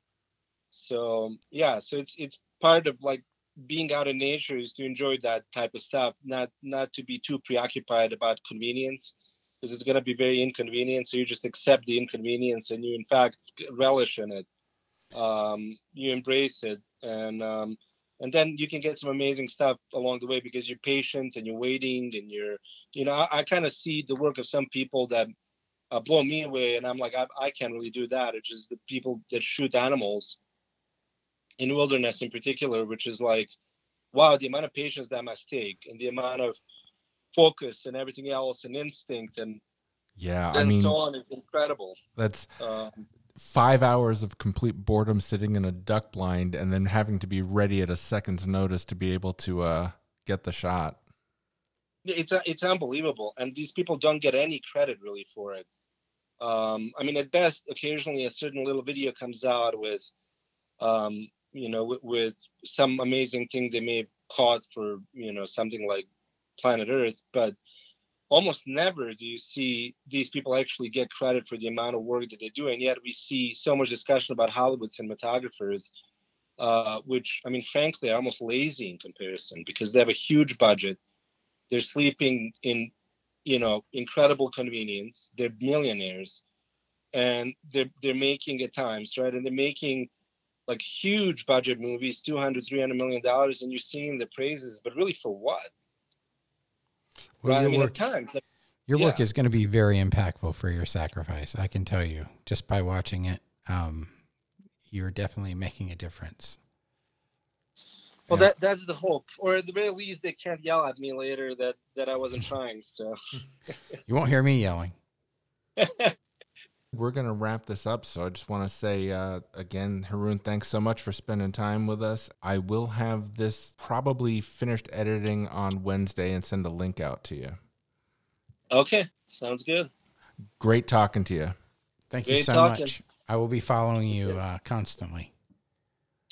So yeah, so it's it's part of like being out in nature is to enjoy that type of stuff, not not to be too preoccupied about convenience, because it's gonna be very inconvenient. So you just accept the inconvenience and you in fact relish in it. Um, you embrace it and um, and then you can get some amazing stuff along the way because you're patient and you're waiting and you're you know I, I kind of see the work of some people that uh, blow me away. And I'm like, I, I can't really do that. It's just the people that shoot animals in wilderness in particular, which is like, wow, the amount of patience that must take and the amount of focus and everything else and instinct and yeah, and I mean, so on is incredible. That's um, five hours of complete boredom sitting in a duck blind and then having to be ready at a second's notice to be able to uh, get the shot. It's it's unbelievable, and these people don't get any credit really for it. Um, I mean, at best, occasionally a certain little video comes out with, um, you know, with, with, some amazing thing they may have caught for, you know, something like Planet Earth, but almost never do you see these people actually get credit for the amount of work that they do. And yet we see so much discussion about Hollywood cinematographers, uh, which, I mean, frankly, are almost lazy in comparison because they have a huge budget. They're sleeping in you know incredible convenience they're millionaires and they're they're making at times right and they're making like huge budget movies 200 300 million dollars and you're seeing the praises but really for what well, right? I mean, work, at times your yeah. work is going to be very impactful for your sacrifice i can tell you just by watching it um, you're definitely making a difference well, yeah. that that's the hope, or at the very least, they can't yell at me later that that I wasn't trying. So you won't hear me yelling. We're gonna wrap this up, so I just want to say uh, again, Harun, thanks so much for spending time with us. I will have this probably finished editing on Wednesday and send a link out to you. Okay, sounds good. Great talking to you. Thank Great you so talking. much. I will be following you uh, constantly.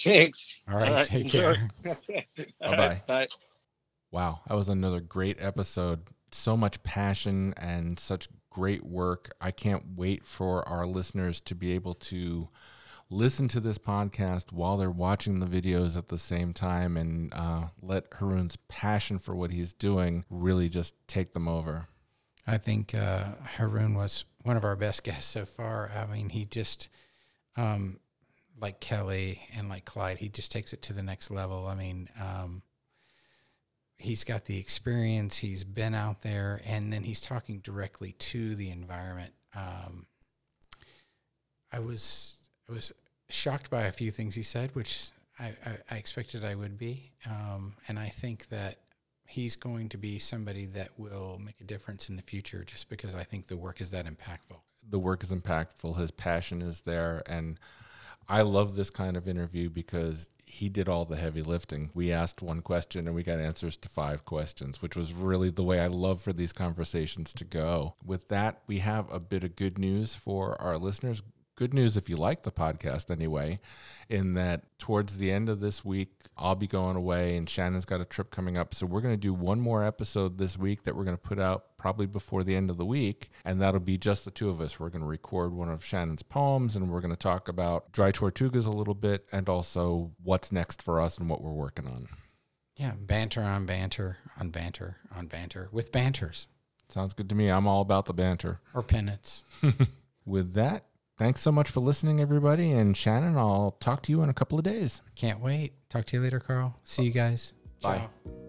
Thanks. All right. All right take care. bye bye. Bye. Wow. That was another great episode. So much passion and such great work. I can't wait for our listeners to be able to listen to this podcast while they're watching the videos at the same time and uh, let Harun's passion for what he's doing really just take them over. I think uh, Harun was one of our best guests so far. I mean, he just, um, like Kelly and like Clyde, he just takes it to the next level. I mean, um, he's got the experience, he's been out there, and then he's talking directly to the environment. Um, I was I was shocked by a few things he said, which I, I, I expected I would be, um, and I think that he's going to be somebody that will make a difference in the future, just because I think the work is that impactful. The work is impactful. His passion is there, and I love this kind of interview because he did all the heavy lifting. We asked one question and we got answers to five questions, which was really the way I love for these conversations to go. With that, we have a bit of good news for our listeners good news if you like the podcast anyway, in that towards the end of this week, I'll be going away and Shannon's got a trip coming up. So we're going to do one more episode this week that we're going to put out probably before the end of the week. And that'll be just the two of us. We're going to record one of Shannon's poems and we're going to talk about dry tortugas a little bit and also what's next for us and what we're working on. Yeah, banter on banter on banter on banter with banters. Sounds good to me. I'm all about the banter. Or pennants. With that, Thanks so much for listening, everybody. And Shannon, I'll talk to you in a couple of days. Can't wait. Talk to you later, Carl. See you guys. Bye. Ciao.